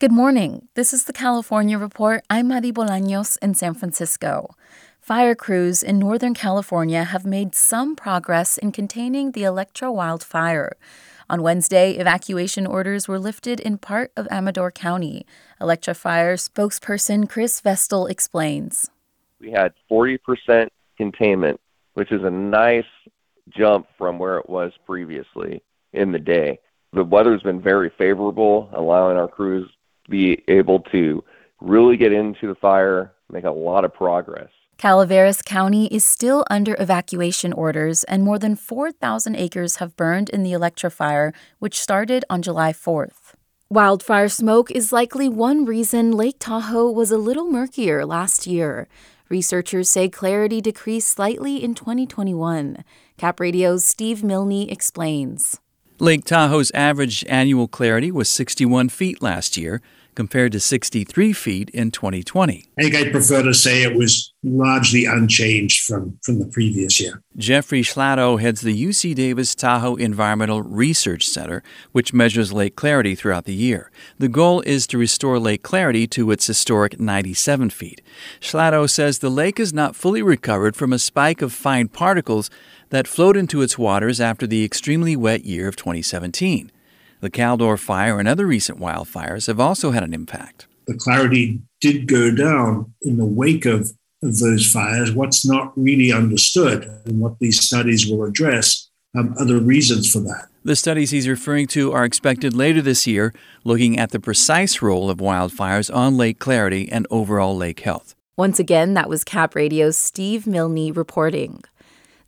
Good morning. This is the California Report. I'm Mari Bolaños in San Francisco. Fire crews in Northern California have made some progress in containing the Electra wildfire. On Wednesday, evacuation orders were lifted in part of Amador County. Electra Fire spokesperson Chris Vestal explains. We had 40% containment, which is a nice jump from where it was previously in the day. The weather's been very favorable, allowing our crews be able to really get into the fire, make a lot of progress. Calaveras County is still under evacuation orders, and more than 4,000 acres have burned in the Electra fire, which started on July 4th. Wildfire smoke is likely one reason Lake Tahoe was a little murkier last year. Researchers say clarity decreased slightly in 2021. Cap Radio's Steve Milne explains. Lake Tahoe's average annual clarity was 61 feet last year, compared to 63 feet in 2020. I think I'd prefer to say it was largely unchanged from, from the previous year. Geoffrey Schladow heads the UC Davis Tahoe Environmental Research Center, which measures lake clarity throughout the year. The goal is to restore lake clarity to its historic 97 feet. Schladow says the lake is not fully recovered from a spike of fine particles that flowed into its waters after the extremely wet year of 2017. The Caldor fire and other recent wildfires have also had an impact. The clarity did go down in the wake of, of those fires. What's not really understood and what these studies will address um, are the reasons for that. The studies he's referring to are expected later this year, looking at the precise role of wildfires on lake clarity and overall lake health. Once again, that was Cap Radio's Steve Milne reporting.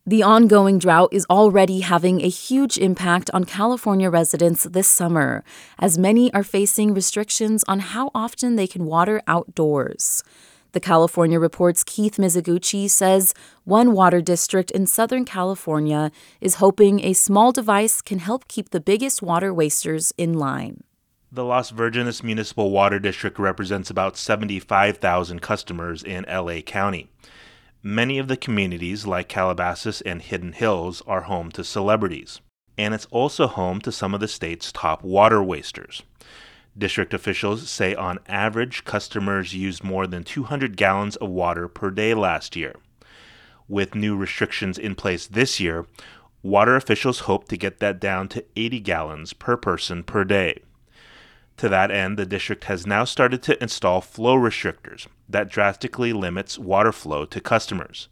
The ongoing drought is already having a huge impact on California residents this summer, as many are facing restrictions on how often they can water outdoors. The California Report's Keith Mizuguchi says one water district in Southern California is hoping a small device can help keep the biggest water wasters in line. The Las Virgenes Municipal Water District represents about 75,000 customers in LA County. Many of the communities, like Calabasas and Hidden Hills, are home to celebrities. And it's also home to some of the state's top water wasters. District officials say on average, customers used more than 200 gallons of water per day last year. With new restrictions in place this year, water officials hope to get that down to 80 gallons per person per day. To that end, the district has now started to install flow restrictors that drastically limits water flow to customers.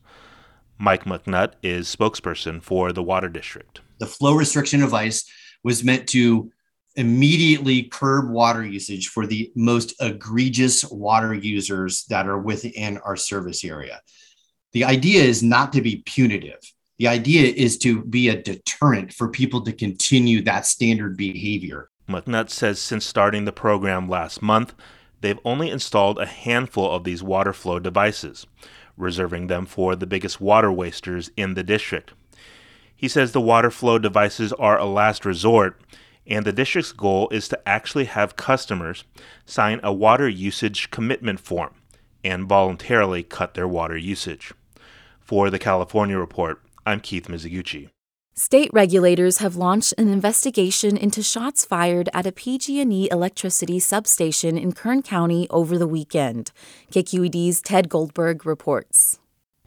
Mike McNutt is spokesperson for the water district. The flow restriction device was meant to immediately curb water usage for the most egregious water users that are within our service area. The idea is not to be punitive. The idea is to be a deterrent for people to continue that standard behavior. McNutt says since starting the program last month, they've only installed a handful of these water flow devices, reserving them for the biggest water wasters in the district. He says the water flow devices are a last resort, and the district's goal is to actually have customers sign a water usage commitment form and voluntarily cut their water usage. For the California Report, I'm Keith Mizuguchi. State regulators have launched an investigation into shots fired at a PG&E electricity substation in Kern County over the weekend. KQED's Ted Goldberg reports.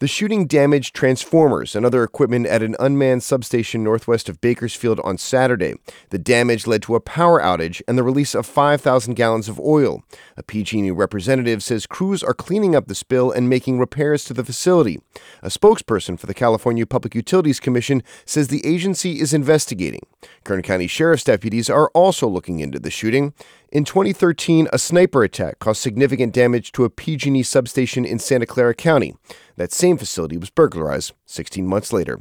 The shooting damaged transformers and other equipment at an unmanned substation northwest of Bakersfield on Saturday. The damage led to a power outage and the release of 5,000 gallons of oil. A PG&E representative says crews are cleaning up the spill and making repairs to the facility. A spokesperson for the California Public Utilities Commission says the agency is investigating. Kern County Sheriff's deputies are also looking into the shooting. In 2013, a sniper attack caused significant damage to a PG&E substation in Santa Clara County. That same facility was burglarized 16 months later.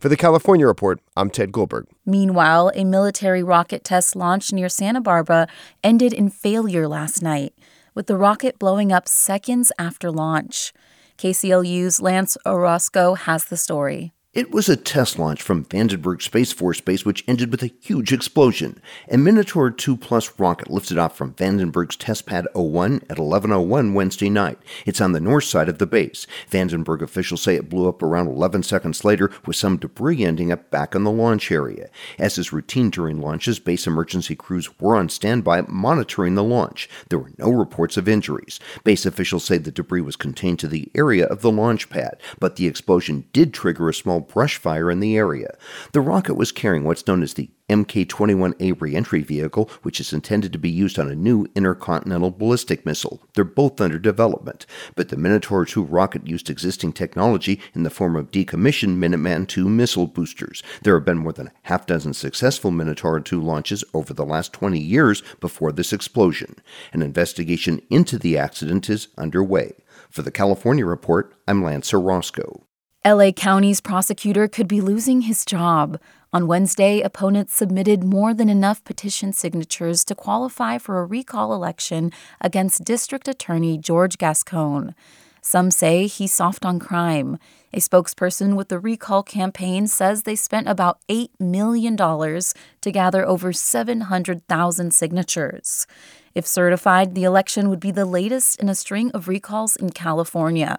For the California Report, I'm Ted Goldberg. Meanwhile, a military rocket test launched near Santa Barbara ended in failure last night, with the rocket blowing up seconds after launch. KCLU's Lance Orozco has the story. It was a test launch from Vandenberg Space Force Base, which ended with a huge explosion. A Minotaur 2 Plus rocket lifted off from Vandenberg's Test Pad 01 at 11:01 Wednesday night. It's on the north side of the base. Vandenberg officials say it blew up around 11 seconds later, with some debris ending up back in the launch area. As is routine during launches, base emergency crews were on standby monitoring the launch. There were no reports of injuries. Base officials say the debris was contained to the area of the launch pad, but the explosion did trigger a small brush fire in the area. The rocket was carrying what's known as the Mk 21A reentry vehicle, which is intended to be used on a new intercontinental ballistic missile. They're both under development, but the Minotaur 2 rocket used existing technology in the form of decommissioned Minuteman II missile boosters. There have been more than a half dozen successful Minotaur 2 launches over the last 20 years before this explosion. An investigation into the accident is underway. For the California Report, I'm Lance Orozco. LA County's prosecutor could be losing his job. On Wednesday, opponents submitted more than enough petition signatures to qualify for a recall election against District Attorney George Gascon. Some say he's soft on crime. A spokesperson with the recall campaign says they spent about $8 million to gather over 700,000 signatures. If certified, the election would be the latest in a string of recalls in California.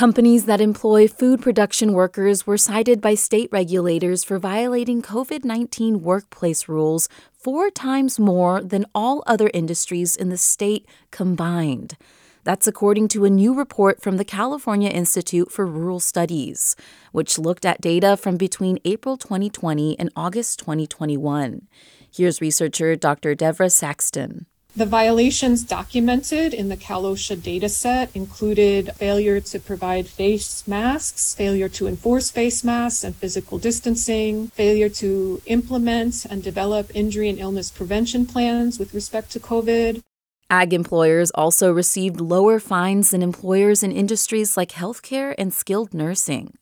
Companies that employ food production workers were cited by state regulators for violating COVID 19 workplace rules four times more than all other industries in the state combined. That's according to a new report from the California Institute for Rural Studies, which looked at data from between April 2020 and August 2021. Here's researcher Dr. Dvera Saxton. The violations documented in the CalOSHA dataset included failure to provide face masks, failure to enforce face masks and physical distancing, failure to implement and develop injury and illness prevention plans with respect to COVID. Ag employers also received lower fines than employers in industries like healthcare and skilled nursing.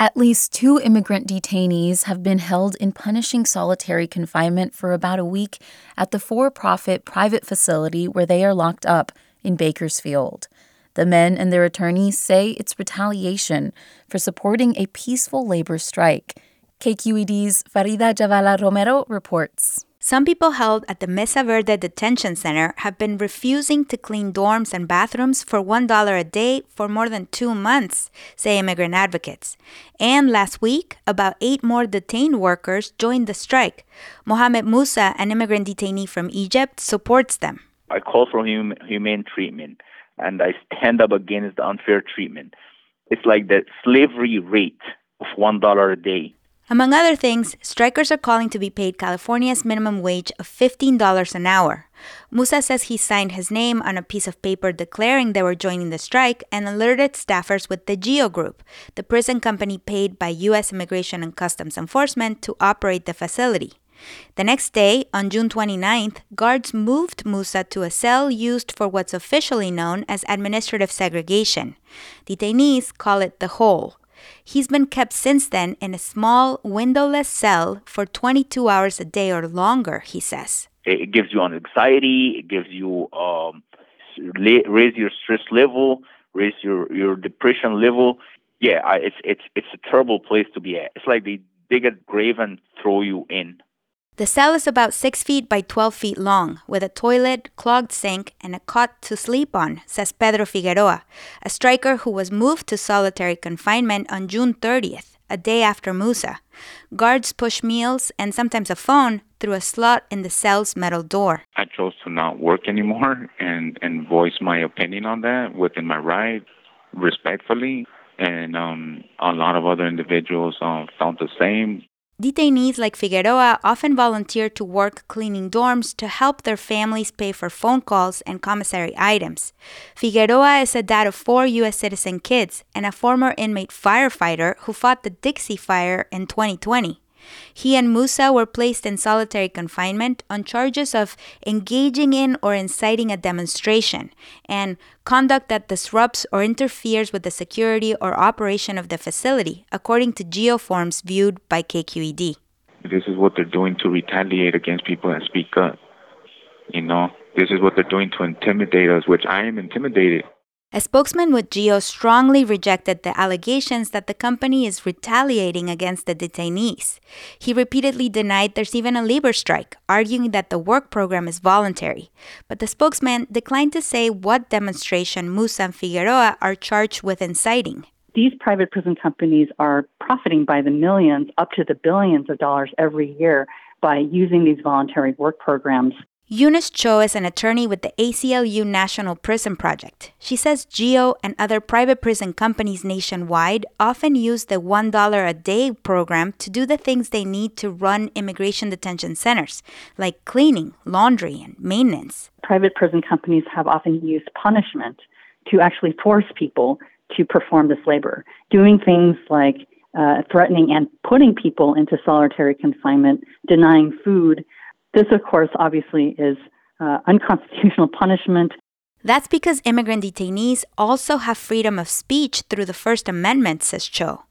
At least two immigrant detainees have been held in punishing solitary confinement for about a week at the for profit private facility where they are locked up in Bakersfield. The men and their attorneys say it's retaliation for supporting a peaceful labor strike. KQED's Farida Jhabvala Romero reports. Some people held at the Mesa Verde Detention Center have been refusing to clean dorms and bathrooms for $1 a day for more than two months, say immigrant advocates. And last week, about eight more detained workers joined the strike. Mohamed Musa, an immigrant detainee from Egypt, supports them. I call for hum- humane treatment and I stand up against the unfair treatment. It's like the slavery rate of $1 a day. Among other things, strikers are calling to be paid California's minimum wage of $15 an hour. Musa says he signed his name on a piece of paper declaring they were joining the strike and alerted staffers with the GEO Group, the prison company paid by U.S. Immigration and Customs Enforcement to operate the facility. The next day, on June 29th, guards moved Musa to a cell used for what's officially known as administrative segregation. Detainees call it the hole. He's been kept since then in a small, windowless cell for 22 hours a day or longer, he says. It gives you anxiety, it gives you um, raise your stress level, raise your, your depression level. Yeah, it's it's it's a terrible place to be at. It's like they dig a grave and throw you in. The cell is about 6 feet by 12 feet long, with a toilet, clogged sink, and a cot to sleep on, says Pedro Figueroa, a striker who was moved to solitary confinement on June 30th, a day after Musa. Guards push meals and sometimes a phone through a slot in the cell's metal door. I chose to not work anymore and, and voice my opinion on that within my right, respectfully. And um, a lot of other individuals um, felt the same. Detainees like Figueroa often volunteer to work cleaning dorms to help their families pay for phone calls and commissary items. Figueroa is a dad of four U.S. citizen kids and a former inmate firefighter who fought the Dixie Fire in 2020. He and Musa were placed in solitary confinement on charges of engaging in or inciting a demonstration and conduct that disrupts or interferes with the security or operation of the facility, according to GEO forms viewed by KQED. This is what they're doing to retaliate against people that speak up. You know, this is what they're doing to intimidate us, which I am intimidated. A spokesman with GEO strongly rejected the allegations that the company is retaliating against the detainees. He repeatedly denied there's even a labor strike, arguing that the work program is voluntary. But the spokesman declined to say what demonstration Musa and Figueroa are charged with inciting. These private prison companies are profiting by the millions, up to the billions of dollars every year by using these voluntary work programs Eunice Cho is an attorney with the ACLU National Prison Project. She says GEO and other private prison companies nationwide often use the $1 a day program to do the things they need to run immigration detention centers, like cleaning, laundry, and maintenance. Private prison companies have often used punishment to actually force people to perform this labor, doing things like uh, threatening and putting people into solitary confinement, denying food this, of course, obviously is uh, unconstitutional punishment. That's because immigrant detainees also have freedom of speech through the First Amendment, says Cho.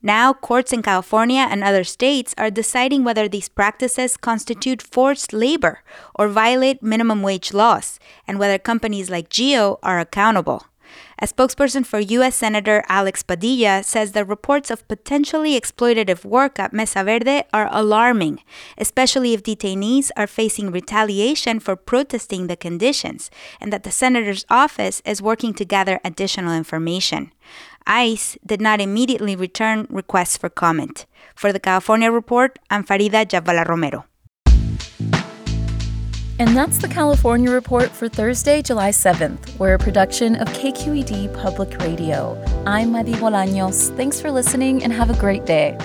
Now, courts in California and other states are deciding whether these practices constitute forced labor or violate minimum wage laws, and whether companies like GEO are accountable. A spokesperson for U.S. Senator Alex Padilla says the reports of potentially exploitative work at Mesa Verde are alarming, especially if detainees are facing retaliation for protesting the conditions, and that the senator's office is working to gather additional information. ICE did not immediately return requests for comment. For the California Report, I'm Farida Jhabvala Romero. And that's the California Report for Thursday, July 7th. We're a production of KQED Public Radio. I'm Madi Bolaños. Thanks for listening and have a great day.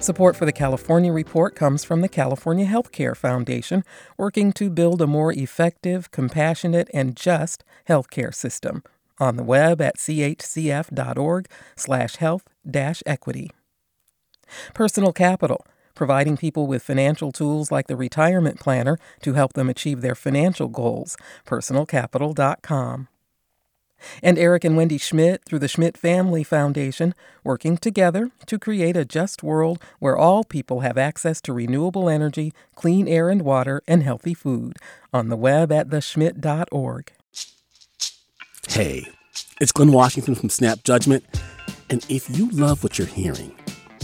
Support for the California Report comes from the California Healthcare Foundation, working to build a more effective, compassionate, and just healthcare system. On the web at chcf.org slash health dash equity. Personal Capital providing people with financial tools like the retirement planner to help them achieve their financial goals. PersonalCapital.com. And Eric and Wendy Schmidt through the Schmidt Family Foundation, working together to create a just world where all people have access to renewable energy, clean air and water, and healthy food. On the web at theschmidt.org. Hey, it's Glynn Washington from Snap Judgment. And if you love what you're hearing,